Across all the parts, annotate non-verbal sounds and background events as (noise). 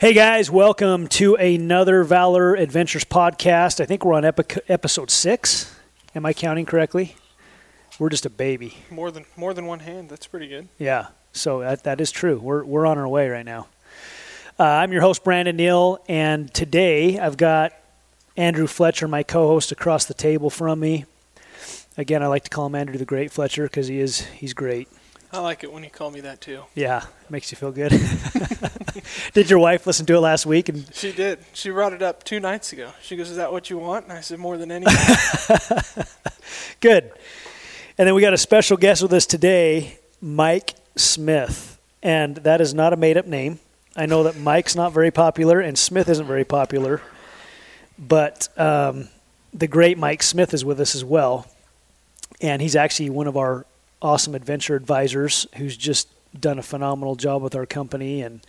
Hey guys, welcome to another Valor Adventures podcast. I think we're on epi- episode six. Am I counting correctly? We're just a baby. More than more than one hand. That's pretty good. Yeah, so that, that is true. We're, we're on our way right now. Uh, I'm your host, Brandon Neal, and today I've got Andrew Fletcher, my co host, across the table from me. Again, I like to call him Andrew the Great Fletcher because he is he's great. I like it when you call me that too. Yeah, makes you feel good. (laughs) did your wife listen to it last week? And She did. She brought it up two nights ago. She goes, "Is that what you want?" And I said, "More than anything." (laughs) good. And then we got a special guest with us today, Mike Smith, and that is not a made-up name. I know that Mike's not very popular and Smith isn't very popular, but um, the great Mike Smith is with us as well, and he's actually one of our awesome adventure advisors who's just done a phenomenal job with our company and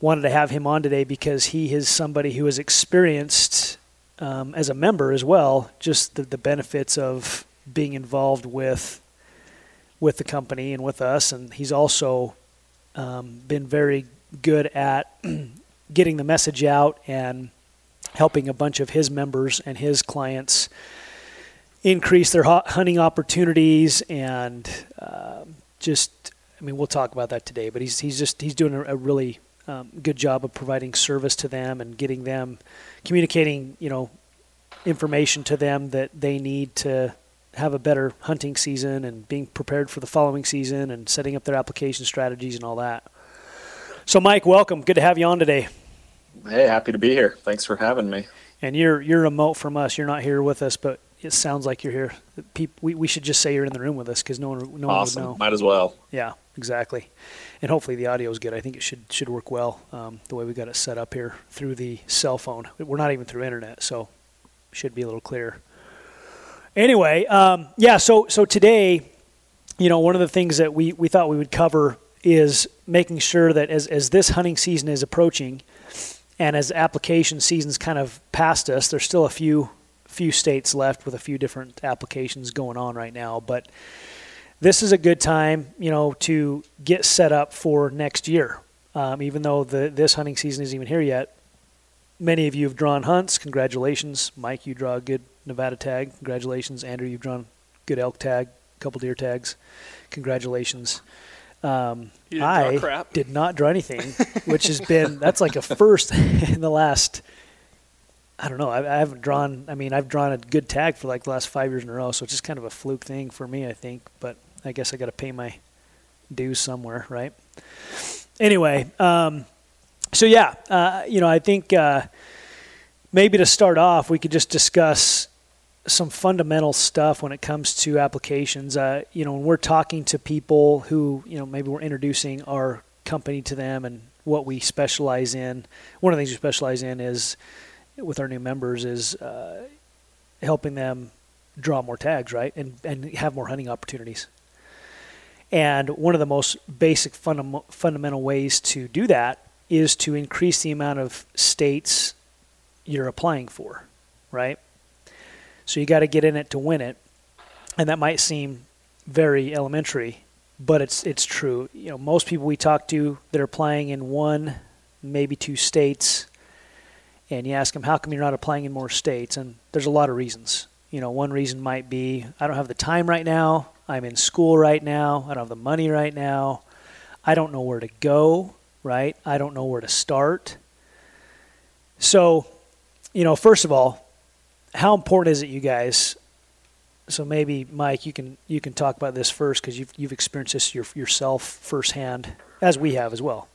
wanted to have him on today because he is somebody who has experienced um, as a member as well just the, the benefits of being involved with with the company and with us. And he's also um, been very good at (clears throat) getting the message out and helping a bunch of his members and his clients increase their hunting opportunities and uh, just I mean we'll talk about that today but he's he's just he's doing a, a really um, good job of providing service to them and getting them communicating you know information to them that they need to have a better hunting season and being prepared for the following season and setting up their application strategies and all that. So mike welcome. Good to have you on today. Hey happy to be here. Thanks for having me. And you're you're remote from us. You're not here with us but it sounds like you're here. People, we, we should just say you're in the room with us because no one no awesome. one would know. Might as well. Yeah, exactly. And hopefully the audio is good. I think it should should work well um, the way we got it set up here through the cell phone. We're not even through internet, so should be a little clearer. Anyway, um, yeah. So so today, you know, one of the things that we we thought we would cover is making sure that as as this hunting season is approaching, and as application seasons kind of past us, there's still a few few states left with a few different applications going on right now. But this is a good time, you know, to get set up for next year. Um, even though the this hunting season isn't even here yet, many of you have drawn hunts. Congratulations, Mike. You draw a good Nevada tag. Congratulations, Andrew. You've drawn good elk tag, a couple deer tags. Congratulations. Um, I did not draw anything, which has been that's like a first (laughs) in the last I don't know. I, I, haven't drawn. I mean, I've drawn a good tag for like the last five years in a row, so it's just kind of a fluke thing for me, I think. But I guess I got to pay my dues somewhere, right? Anyway, um, so yeah, uh, you know, I think uh, maybe to start off, we could just discuss some fundamental stuff when it comes to applications. Uh, you know, when we're talking to people who, you know, maybe we're introducing our company to them and what we specialize in. One of the things we specialize in is with our new members is uh, helping them draw more tags, right, and and have more hunting opportunities. And one of the most basic fundam- fundamental ways to do that is to increase the amount of states you're applying for, right? So you got to get in it to win it, and that might seem very elementary, but it's it's true. You know, most people we talk to that are playing in one, maybe two states and you ask them, how come you're not applying in more states? And there's a lot of reasons. You know, one reason might be I don't have the time right now. I'm in school right now. I don't have the money right now. I don't know where to go, right? I don't know where to start. So, you know, first of all, how important is it, you guys? So maybe Mike, you can you can talk about this first because you've you've experienced this your, yourself firsthand, as we have as well.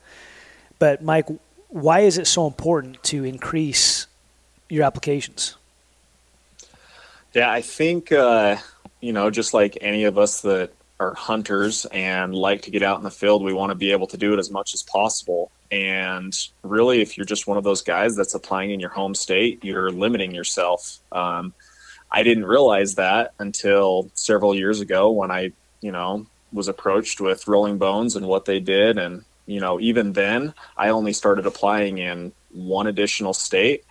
But Mike, why is it so important to increase your applications? Yeah, I think uh, you know, just like any of us that are hunters and like to get out in the field, we want to be able to do it as much as possible. And really, if you're just one of those guys that's applying in your home state, you're limiting yourself. Um, I didn't realize that until several years ago when I, you know, was approached with Rolling Bones and what they did, and you know, even then, I only started applying in one additional state.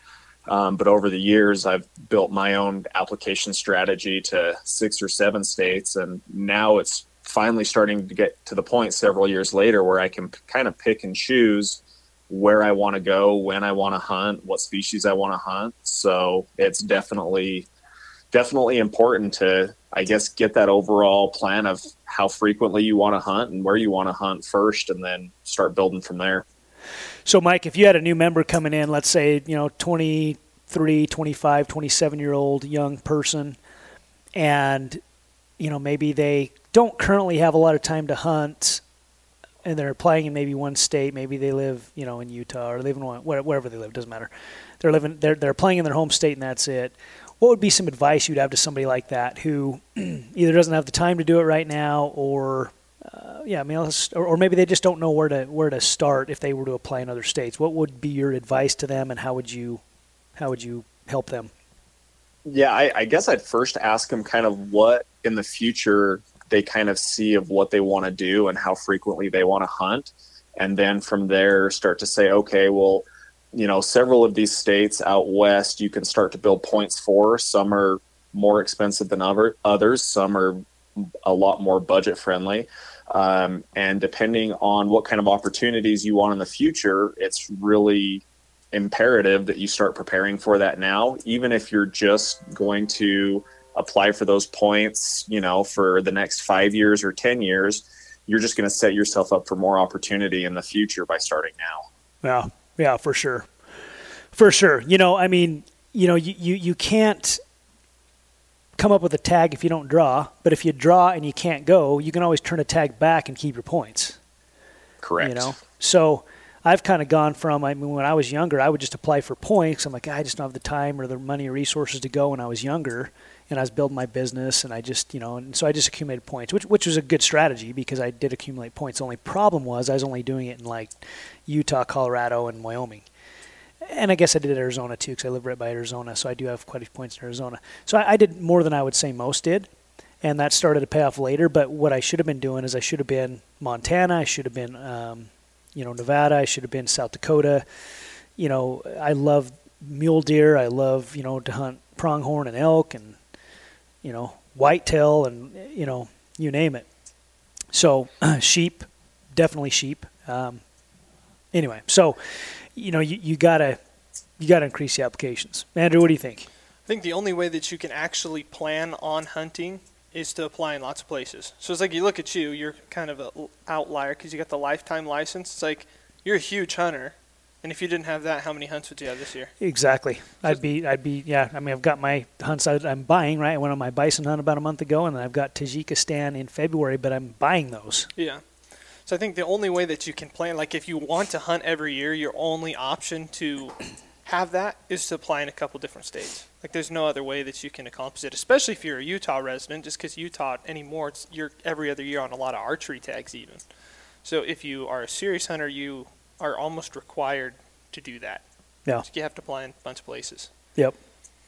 Um, but over the years, I've built my own application strategy to six or seven states, and now it's finally starting to get to the point several years later where I can kind of pick and choose where I want to go, when I want to hunt, what species I want to hunt. So it's definitely definitely important to I guess get that overall plan of how frequently you want to hunt and where you want to hunt first and then start building from there. So Mike, if you had a new member coming in, let's say, you know, 23, 25, 27 year old young person and you know, maybe they don't currently have a lot of time to hunt and they're playing in maybe one state. Maybe they live, you know, in Utah or live in one, wherever they live. Doesn't matter. They're living. They're they're playing in their home state, and that's it. What would be some advice you'd have to somebody like that who (clears throat) either doesn't have the time to do it right now, or uh, yeah, I mean, or, maybe they just don't know where to where to start if they were to apply in other states. What would be your advice to them, and how would you how would you help them? Yeah, I, I guess I'd first ask them kind of what in the future they kind of see of what they want to do and how frequently they want to hunt. And then from there, start to say, okay, well, you know, several of these states out west, you can start to build points for. Some are more expensive than other, others, some are a lot more budget friendly. Um, and depending on what kind of opportunities you want in the future, it's really imperative that you start preparing for that now, even if you're just going to apply for those points, you know, for the next five years or 10 years, you're just going to set yourself up for more opportunity in the future by starting now. Yeah. Yeah, for sure. For sure. You know, I mean, you know, you, you, you can't come up with a tag if you don't draw, but if you draw and you can't go, you can always turn a tag back and keep your points. Correct. You know, so I've kind of gone from, I mean, when I was younger, I would just apply for points. I'm like, I just don't have the time or the money or resources to go when I was younger and I was building my business, and I just, you know, and so I just accumulated points, which which was a good strategy because I did accumulate points. The only problem was I was only doing it in like Utah, Colorado, and Wyoming, and I guess I did Arizona too because I live right by Arizona, so I do have quite a few points in Arizona. So I, I did more than I would say most did, and that started to pay off later. But what I should have been doing is I should have been Montana, I should have been, um, you know, Nevada, I should have been South Dakota. You know, I love mule deer. I love you know to hunt pronghorn and elk and you know, whitetail and, you know, you name it. So (clears throat) sheep, definitely sheep. Um, anyway, so, you know, you, you gotta, you gotta increase the applications. Andrew, what do you think? I think the only way that you can actually plan on hunting is to apply in lots of places. So it's like you look at you, you're kind of an outlier because you got the lifetime license. It's like you're a huge hunter, and if you didn't have that, how many hunts would you have this year? Exactly. I'd be, I'd be, yeah. I mean, I've got my hunts I'm buying. Right, I went on my bison hunt about a month ago, and then I've got Tajikistan in February, but I'm buying those. Yeah. So I think the only way that you can plan, like if you want to hunt every year, your only option to have that is to apply in a couple different states. Like there's no other way that you can accomplish it, especially if you're a Utah resident. Just because Utah anymore, it's, you're every other year on a lot of archery tags even. So if you are a serious hunter, you are almost required to do that. Yeah. So you have to apply in a bunch of places. Yep.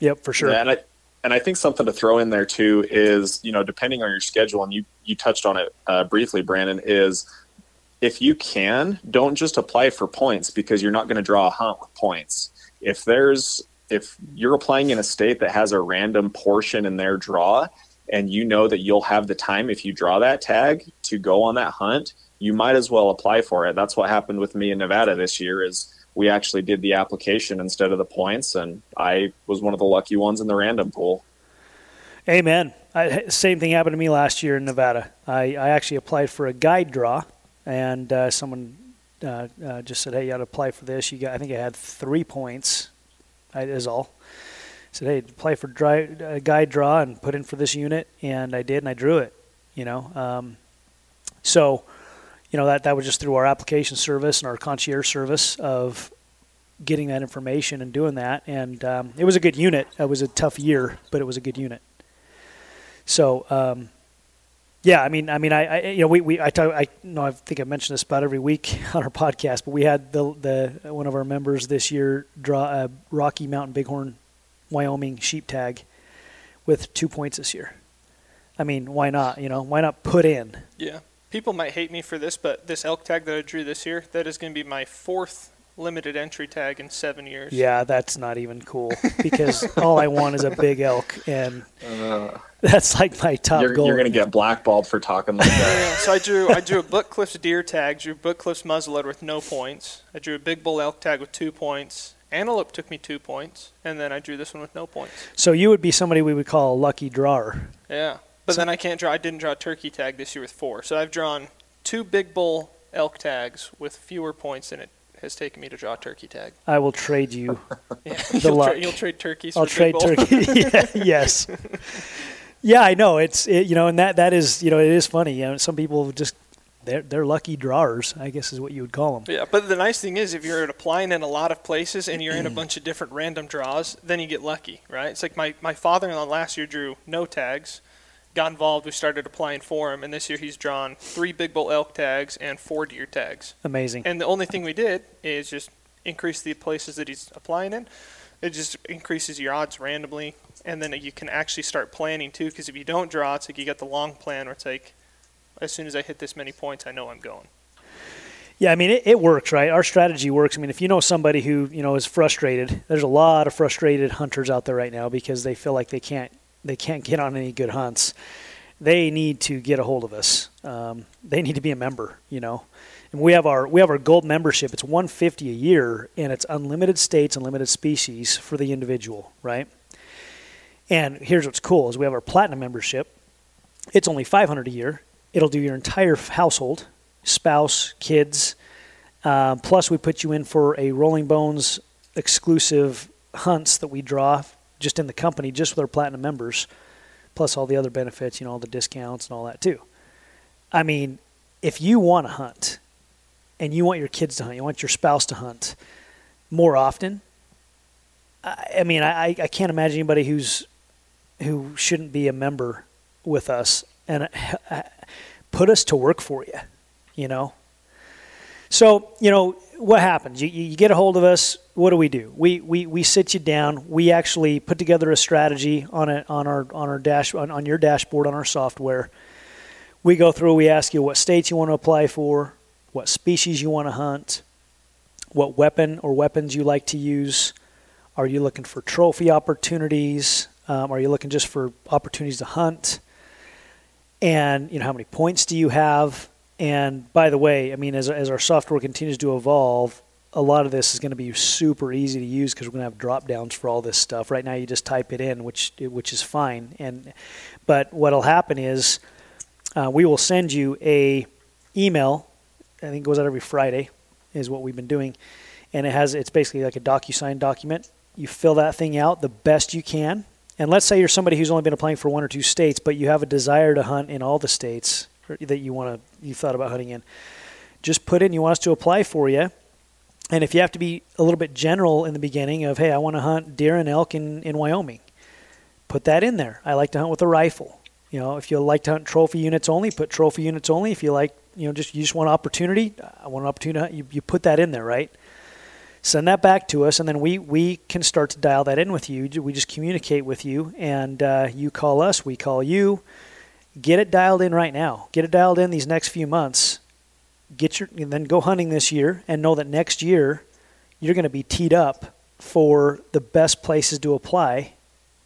Yep, for sure. Yeah, and I and I think something to throw in there too is you know depending on your schedule and you you touched on it uh, briefly, Brandon is if you can don't just apply for points because you're not going to draw a hunt with points. If there's if you're applying in a state that has a random portion in their draw and you know that you'll have the time if you draw that tag to go on that hunt you might as well apply for it. That's what happened with me in Nevada this year is we actually did the application instead of the points and I was one of the lucky ones in the random pool. Amen. I, same thing happened to me last year in Nevada. I, I actually applied for a guide draw and uh, someone uh, uh, just said, "Hey, you got to apply for this." You got, I think I had three points. I, is all. Said, "Hey, apply for dry, uh, guide draw and put in for this unit," and I did, and I drew it. You know, um, so you know that that was just through our application service and our concierge service of getting that information and doing that. And um, it was a good unit. It was a tough year, but it was a good unit. So, um, yeah, I mean, I mean, I, I, you know, we, we I talk, I know, I think I mentioned this about every week (laughs) on our podcast, but we had the the one of our members this year draw a Rocky Mountain Bighorn, Wyoming sheep tag, with two points this year. I mean, why not? You know, why not put in? Yeah people might hate me for this, but this elk tag that I drew this year, that is going to be my fourth limited entry tag in seven years. Yeah, that's not even cool because (laughs) all I want is a big elk, and Uh, that's like my top you're goal. you're going to get blackballed for talking like that. Yeah, so I drew I drew a Cliffs deer tag, drew Cliffs muzzleloader with no points. I drew a big bull elk tag with two points. Antelope took me two points, and then I drew this one with no points. so you would be somebody we would call a lucky drawer. Yeah, but then I can't draw. I didn't draw a turkey tag this year with four, so I've drawn two big bull elk tags with fewer points than it has taken me to draw a turkey tag. I will trade you. (laughs) Yeah, The you'll, luck. tra- you'll trade turkeys. I'll for trade turkey. (laughs) yeah, yes. (laughs) Yeah, I know. It's it, you know, and that that is you know it is funny. You know, some people just they're they're lucky drawers. I guess is what you would call them. Yeah, but the nice thing is, if you're applying in a lot of places and you're in a (clears throat) bunch of different random draws, then you get lucky, right? It's like my, my father-in-law last year drew no tags, got involved, we started applying for him, and this year he's drawn three big bull elk tags and four deer tags. Amazing. And the only thing we did is just increase the places that he's applying in. It just increases your odds randomly, and then you can actually start planning too. Because if you don't draw, it's like you got the long plan where it's like, as soon as I hit this many points, I know I'm going. Yeah, I mean it, it works, right? Our strategy works. I mean, if you know somebody who you know is frustrated, there's a lot of frustrated hunters out there right now because they feel like they can't they can't get on any good hunts. They need to get a hold of us. Um, they need to be a member, you know. And we have our we have our gold membership. It's 150 a year, and it's unlimited states, unlimited species for the individual, right? And here's what's cool: is we have our platinum membership. It's only 500 a year. It'll do your entire household, spouse, kids. Uh, plus, we put you in for a Rolling Bones exclusive hunts that we draw just in the company, just with our platinum members, plus all the other benefits, you know, all the discounts and all that too. I mean, if you want to hunt and you want your kids to hunt, you want your spouse to hunt more often, I, I mean, I, I can't imagine anybody who's who shouldn't be a member with us and uh, put us to work for you, you know. So, you know, what happens? You, you get a hold of us. What do we do? We, we, we sit you down. We actually put together a strategy on it on our on our dash on, on your dashboard on our software. We go through. We ask you what states you want to apply for, what species you want to hunt, what weapon or weapons you like to use. Are you looking for trophy opportunities? Um, are you looking just for opportunities to hunt? And you know how many points do you have? And by the way, I mean as as our software continues to evolve, a lot of this is going to be super easy to use because we're going to have drop downs for all this stuff. Right now, you just type it in, which which is fine. And but what'll happen is uh, we will send you a email. I think it goes out every Friday, is what we've been doing, and it has it's basically like a DocuSign document. You fill that thing out the best you can, and let's say you're somebody who's only been applying for one or two states, but you have a desire to hunt in all the states that you want to you thought about hunting in. Just put in you want us to apply for you, and if you have to be a little bit general in the beginning of hey I want to hunt deer and elk in in Wyoming, put that in there. I like to hunt with a rifle. You know, if you like to hunt trophy units only, put trophy units only. If you like, you know, just you just want opportunity, I want an opportunity. You, you put that in there, right? Send that back to us, and then we we can start to dial that in with you. We just communicate with you, and uh, you call us, we call you. Get it dialed in right now. Get it dialed in these next few months. Get your then go hunting this year, and know that next year you're going to be teed up for the best places to apply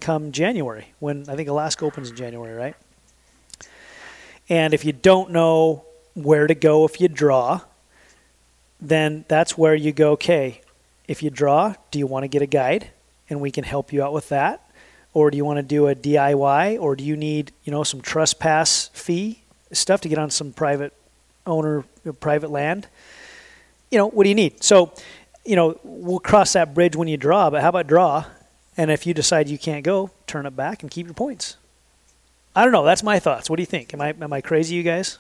come January when I think Alaska opens in January, right? And if you don't know where to go if you draw, then that's where you go, okay, if you draw, do you want to get a guide and we can help you out with that? Or do you want to do a DIY or do you need, you know, some trespass fee stuff to get on some private owner private land? You know, what do you need? So, you know, we'll cross that bridge when you draw, but how about draw? And if you decide you can't go, turn it back and keep your points. I don't know. That's my thoughts. What do you think? Am I am I crazy, you guys?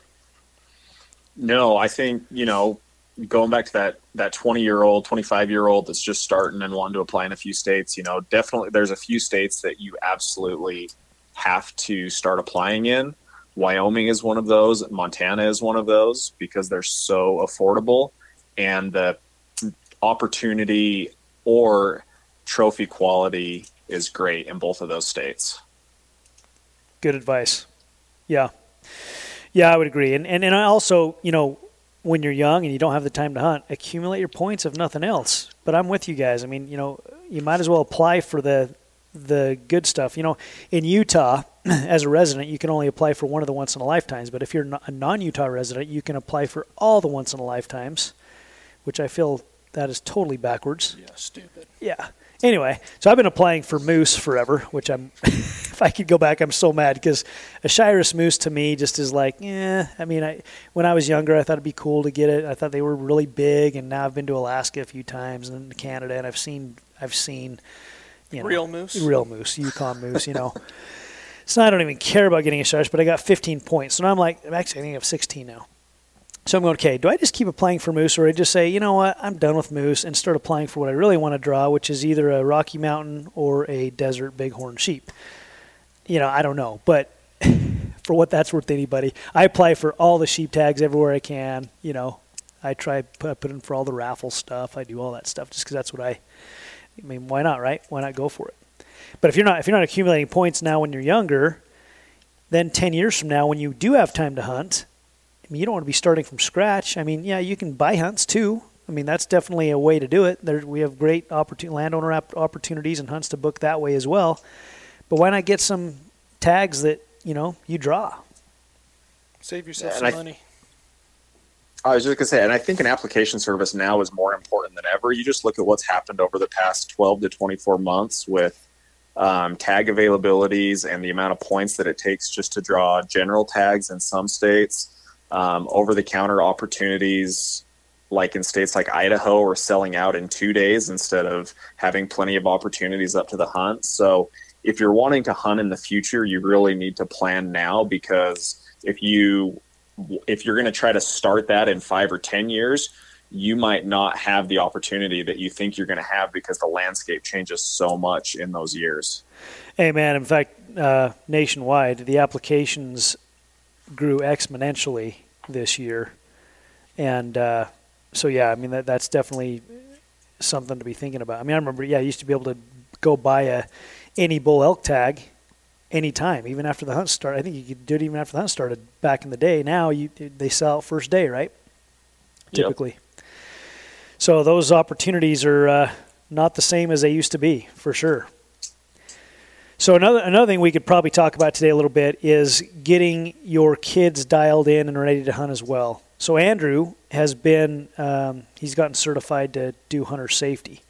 No, I think you know, going back to that that twenty year old, twenty five year old that's just starting and wanting to apply in a few states. You know, definitely there's a few states that you absolutely have to start applying in. Wyoming is one of those. Montana is one of those because they're so affordable, and the opportunity or trophy quality is great in both of those states. Good advice. Yeah. Yeah, I would agree. And, and and I also, you know, when you're young and you don't have the time to hunt, accumulate your points if nothing else. But I'm with you guys. I mean, you know, you might as well apply for the the good stuff. You know, in Utah, (clears throat) as a resident, you can only apply for one of the once in a lifetimes. But if you're a non-Utah resident, you can apply for all the once in a lifetimes, which I feel that is totally backwards. Yeah, stupid. Yeah. Anyway, so I've been applying for moose forever, which I'm. (laughs) if I could go back, I'm so mad because a Shiras moose to me just is like, yeah. I mean, I when I was younger, I thought it'd be cool to get it. I thought they were really big, and now I've been to Alaska a few times and Canada, and I've seen I've seen you know, real moose, real moose, Yukon moose. You know, (laughs) so I don't even care about getting a Shiras, but I got 15 points, so now I'm like, actually, I think I have 16 now. So I'm going, okay, do I just keep applying for moose or I just say, you know what, I'm done with moose and start applying for what I really want to draw, which is either a Rocky Mountain or a desert bighorn sheep? You know, I don't know. But (laughs) for what that's worth to anybody, I apply for all the sheep tags everywhere I can. You know, I try put, put in for all the raffle stuff. I do all that stuff just because that's what I, I mean, why not, right? Why not go for it? But if you're not if you're not accumulating points now when you're younger, then 10 years from now when you do have time to hunt, I mean, you don't want to be starting from scratch. I mean, yeah, you can buy hunts too. I mean, that's definitely a way to do it. There, we have great opportun- landowner opportunities and hunts to book that way as well. But why not get some tags that you know you draw? Save yourself yeah, some I, money. I was just gonna say, and I think an application service now is more important than ever. You just look at what's happened over the past 12 to 24 months with um, tag availabilities and the amount of points that it takes just to draw general tags in some states um, over the counter opportunities like in states like Idaho are selling out in two days instead of having plenty of opportunities up to the hunt. So if you're wanting to hunt in the future, you really need to plan now because if you if you're going to try to start that in five or ten years, you might not have the opportunity that you think you're going to have because the landscape changes so much in those years. Hey man, in fact, uh, nationwide, the applications grew exponentially this year, and uh, so yeah, I mean that that's definitely something to be thinking about. I mean, I remember, yeah, I used to be able to go buy a any bull elk tag anytime, even after the hunt started. I think you could do it even after the hunt started back in the day. Now you they sell out first day, right? Typically. Yep. So those opportunities are uh, not the same as they used to be, for sure. So another another thing we could probably talk about today a little bit is getting your kids dialed in and ready to hunt as well. So Andrew has been um, he's gotten certified to do hunter safety,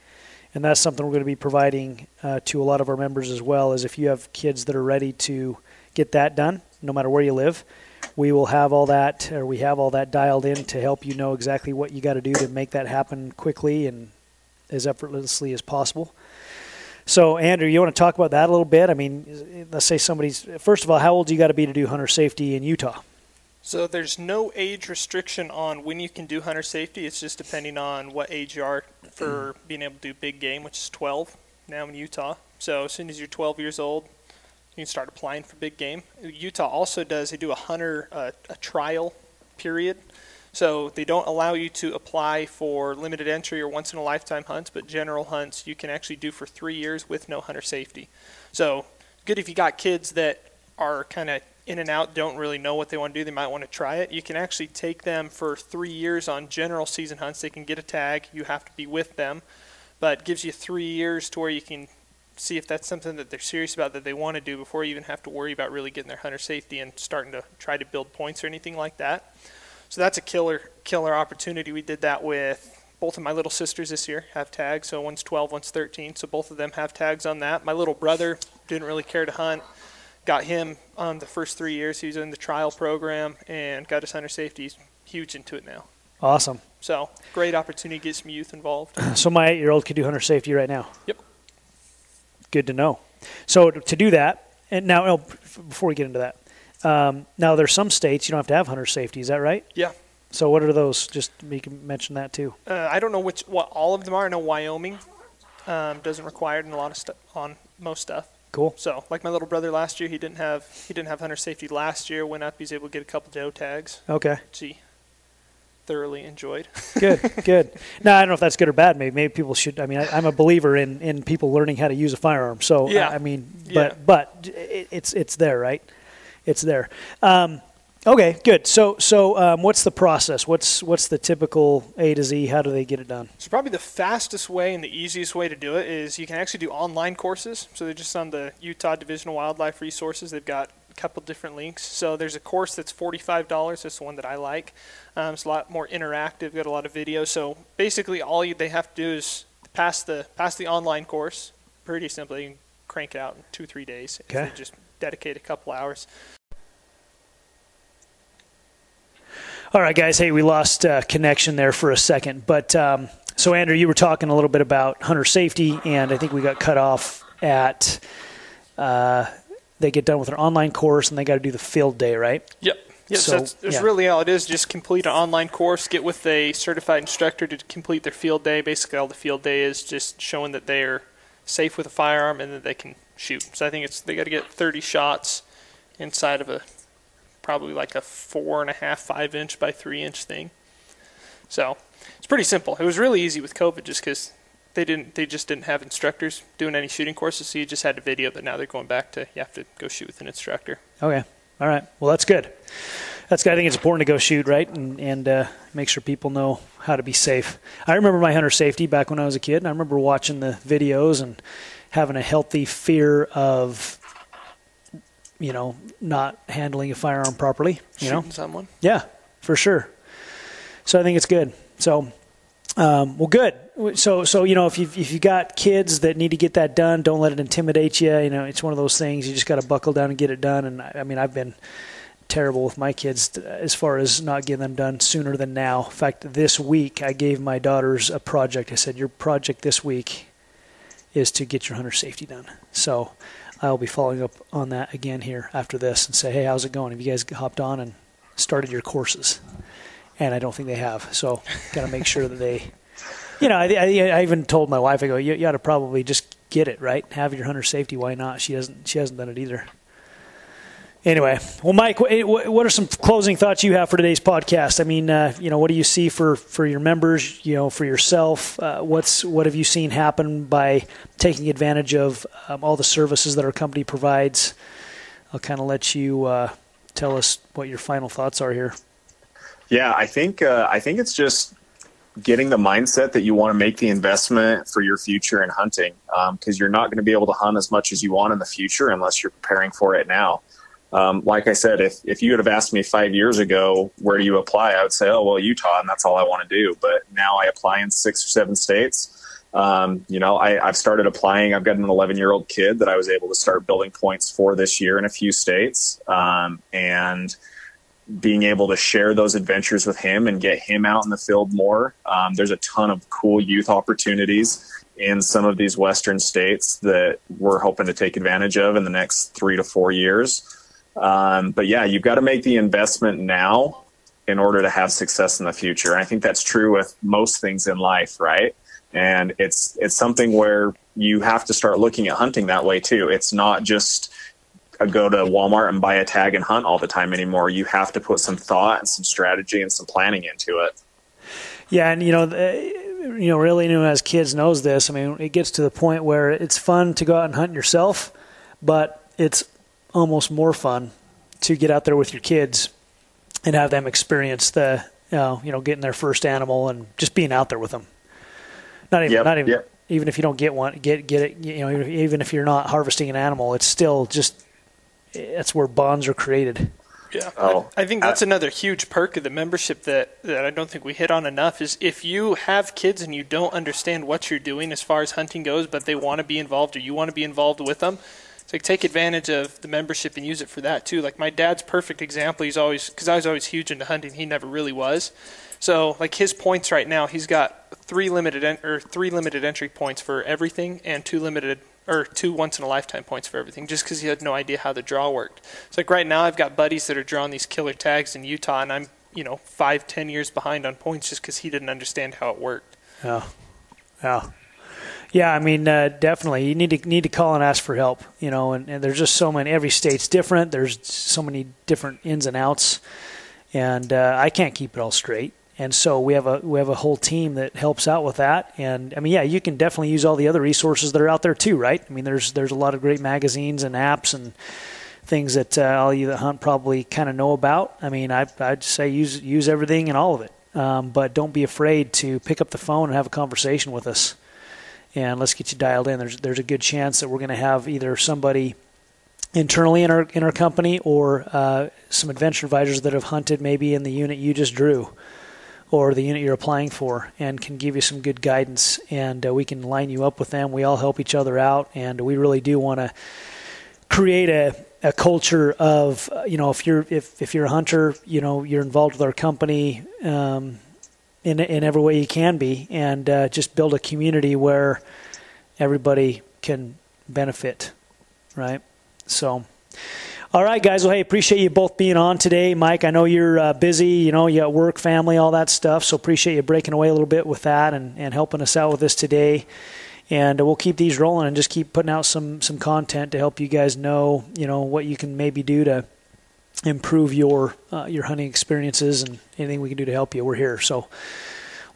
and that's something we're going to be providing uh, to a lot of our members as well. Is if you have kids that are ready to get that done, no matter where you live, we will have all that or we have all that dialed in to help you know exactly what you got to do to make that happen quickly and as effortlessly as possible. So, Andrew, you want to talk about that a little bit? I mean, let's say somebody's first of all, how old do you got to be to do hunter safety in Utah? So there's no age restriction on when you can do hunter safety. It's just depending on what age you are for being able to do big game, which is 12 now in Utah. So as soon as you're 12 years old, you can start applying for big game. Utah also does they do a hunter uh, a trial period so they don't allow you to apply for limited entry or once in a lifetime hunts, but general hunts you can actually do for three years with no hunter safety. So good if you got kids that are kind of in and out, don't really know what they want to do, they might want to try it. You can actually take them for three years on general season hunts. They can get a tag. You have to be with them, but gives you three years to where you can see if that's something that they're serious about that they want to do before you even have to worry about really getting their hunter safety and starting to try to build points or anything like that. So that's a killer killer opportunity. We did that with both of my little sisters this year have tags. So one's 12, one's 13. So both of them have tags on that. My little brother didn't really care to hunt. Got him on the first three years. He was in the trial program and got his hunter safety. He's huge into it now. Awesome. So great opportunity to get some youth involved. (clears throat) So my eight-year-old could do hunter safety right now. Yep. Good to know. So to do that, and now oh, before we get into that, um, now, there's some states you don't have to have hunter safety. Is that right? Yeah. So what are those? Just you can mention that too. Uh, I don't know which what all of them are. I know Wyoming um, doesn't require it in a lot of stuff on most stuff. Cool. So, like my little brother last year, he didn't have he didn't have hunter safety last year. Went up, he's able to get a couple doe tags. Okay. Which he thoroughly enjoyed. (laughs) good, good. Now I don't know if that's good or bad. Maybe maybe people should. I mean, I, am a believer in in people learning how to use a firearm. So yeah. I, I mean, but yeah. but it, it's it's there, right? It's there. Um, Okay, good. So, so um, what's the process? What's what's the typical A to Z? How do they get it done? So probably the fastest way and the easiest way to do it is you can actually do online courses. So they're just on the Utah Division of Wildlife Resources. They've got a couple different links. So there's a course that's forty-five dollars. That's the one that I like. Um, it's a lot more interactive. Got a lot of videos. So basically, all you, they have to do is pass the pass the online course. Pretty simply, you can crank it out in two three days. if Okay. they just dedicate a couple hours. All right, guys. Hey, we lost uh, connection there for a second, but um, so Andrew, you were talking a little bit about hunter safety, and I think we got cut off at. Uh, they get done with their online course, and they got to do the field day, right? Yep. Yep. So, So, that's, that's yeah. really all it is. Just complete an online course, get with a certified instructor to complete their field day. Basically, all the field day is just showing that they're safe with a firearm and that they can shoot. So I think it's they got to get 30 shots inside of a probably like a four and a half, five inch by three inch thing. So it's pretty simple. It was really easy with COVID just because they didn't they just didn't have instructors doing any shooting courses, so you just had to video. But now they're going back to you have to go shoot with an instructor. Okay. All right. Well, that's good. That's good. I think it's important to go shoot right and and uh, make sure people know how to be safe. I remember my hunter safety back when I was a kid, and I remember watching the videos and having a healthy fear of you know not handling a firearm properly. You know. Someone. Yeah, for sure. So I think it's good. So, um, well, good. So, so you know, if you if you got kids that need to get that done, don't let it intimidate you. You know, it's one of those things you just got to buckle down and get it done. And I, I mean, I've been terrible with my kids as far as not getting them done sooner than now. In fact, this week I gave my daughters a project. I said, "Your project this week is to get your hunter safety done." So. I'll be following up on that again here after this and say, hey, how's it going? Have you guys hopped on and started your courses? And I don't think they have. So, got to make sure that they, you know, I, I, I even told my wife, I go, you, you ought to probably just get it right. Have your hunter safety. Why not? She hasn't. She hasn't done it either. Anyway, well, Mike, wh- wh- what are some closing thoughts you have for today's podcast? I mean, uh, you know, what do you see for, for your members? You know, for yourself, uh, what's what have you seen happen by taking advantage of um, all the services that our company provides? I'll kind of let you uh, tell us what your final thoughts are here. Yeah, I think uh, I think it's just getting the mindset that you want to make the investment for your future in hunting because you're not going to be able to hunt as much as you want in the future unless you're preparing for it now. Um, like I said, if if you would have asked me five years ago where do you apply, I would say, oh well, Utah, and that's all I want to do. But now I apply in six or seven states. Um, you know, I, I've started applying. I've got an 11 year old kid that I was able to start building points for this year in a few states, um, and being able to share those adventures with him and get him out in the field more. Um, there's a ton of cool youth opportunities in some of these western states that we're hoping to take advantage of in the next three to four years. Um, but yeah, you've got to make the investment now in order to have success in the future. I think that's true with most things in life, right? And it's it's something where you have to start looking at hunting that way too. It's not just a go to Walmart and buy a tag and hunt all the time anymore. You have to put some thought and some strategy and some planning into it. Yeah, and you know, you know, really, anyone has kids knows this. I mean, it gets to the point where it's fun to go out and hunt yourself, but it's almost more fun to get out there with your kids and have them experience the, you know, you know, getting their first animal and just being out there with them. Not even, Yep, not even, yep. even if you don't get one, get get it. You know, even- even if you're not harvesting an animal, it's still just that's where bonds are created. Yeah. Oh, I, I think that's uh, another huge perk of the membership that, that I don't think we hit on enough is if you have kids and you don't understand what you're doing as far as hunting goes, but they want to be involved or you want to be involved with them, it's like take advantage of the membership and use it for that too. Like my dad's perfect example. He's always because I was always huge into hunting. He never really was. So like his points right now, he's got three limited en- or three limited entry points for everything and two limited or two once in a lifetime points for everything, just because he had no idea how the draw worked. It's like right now I've got buddies that are drawing these killer tags in Utah, and I'm you know five ten years behind on points just because he didn't understand how it worked. Yeah, yeah, yeah. I mean, uh, definitely, you need to need to call and ask for help. You know, and, and there's just so many. Every state's different. There's so many different ins and outs, and uh, I can't keep it all straight. And so we have a we have a whole team that helps out with that. And I mean, yeah, you can definitely use all the other resources that are out there too, right? I mean, there's there's a lot of great magazines and apps and things that uh, all you that hunt probably kind of know about. I mean, I, I'd say use use everything and all of it, um, but don't be afraid to pick up the phone and have a conversation with us, and let's get you dialed in. There's there's a good chance that we're going to have either somebody internally in our in our company or uh, some adventure advisors that have hunted maybe in the unit you just drew or the unit you're applying for and can give you some good guidance. And uh, we can line you up with them. We all help each other out. And we really do want to create a, a culture of uh, you know if you're if, if you're a hunter you know you're involved with our company um, in in every way you can be and uh, just build a community where everybody can benefit right so all right, guys. Well, hey, appreciate you both being on today. Mike, I know you're uh, busy. You know, you got work, family, all that stuff. So appreciate you breaking away a little bit with that and, and helping us out with this today. And uh, we'll keep these rolling and just keep putting out some some content to help you guys know, you know, what you can maybe do to improve your uh, your hunting experiences and anything we can do to help you. We're here. So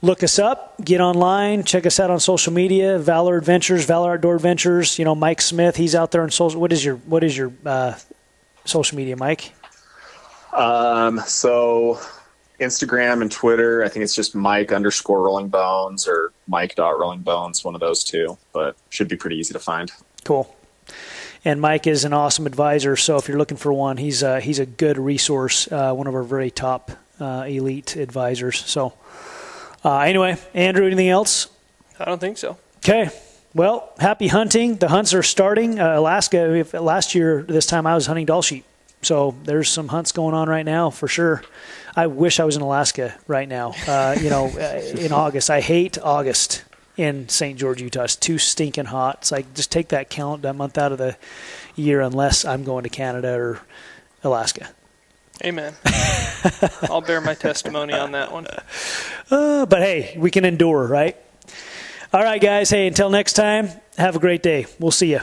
look us up, get online, check us out on social media, Valor Adventures, Valor Outdoor Adventures. You know, Mike Smith, he's out there on social. What is your what is your uh, social media, Mike? Um, so Instagram and Twitter, I think it's just Mike underscore Rolling Bones or Mike dot Rolling Bones, one of those two, but should be pretty easy to find. Cool. And Mike is an awesome advisor. So if you're looking for one, he's a, he's a good resource, uh, one of our very top uh, elite advisors. So uh, anyway, Andrew, anything else? I don't think so. Okay. Well, happy hunting. The hunts are starting. Uh, Alaska, last year, this time I was hunting Dall sheep. So there's some hunts going on right now for sure. I wish I was in Alaska right now. Uh, you know, uh, (laughs) in August. I hate August in St. George, Utah. It's too stinking hot. It's like just take that count that month out of the year unless I'm going to Canada or Alaska. Amen. (laughs) I'll bear my testimony on that one. (laughs) Uh, but hey, we can endure, right? All right, guys. Hey, until next time, have a great day. We'll see you.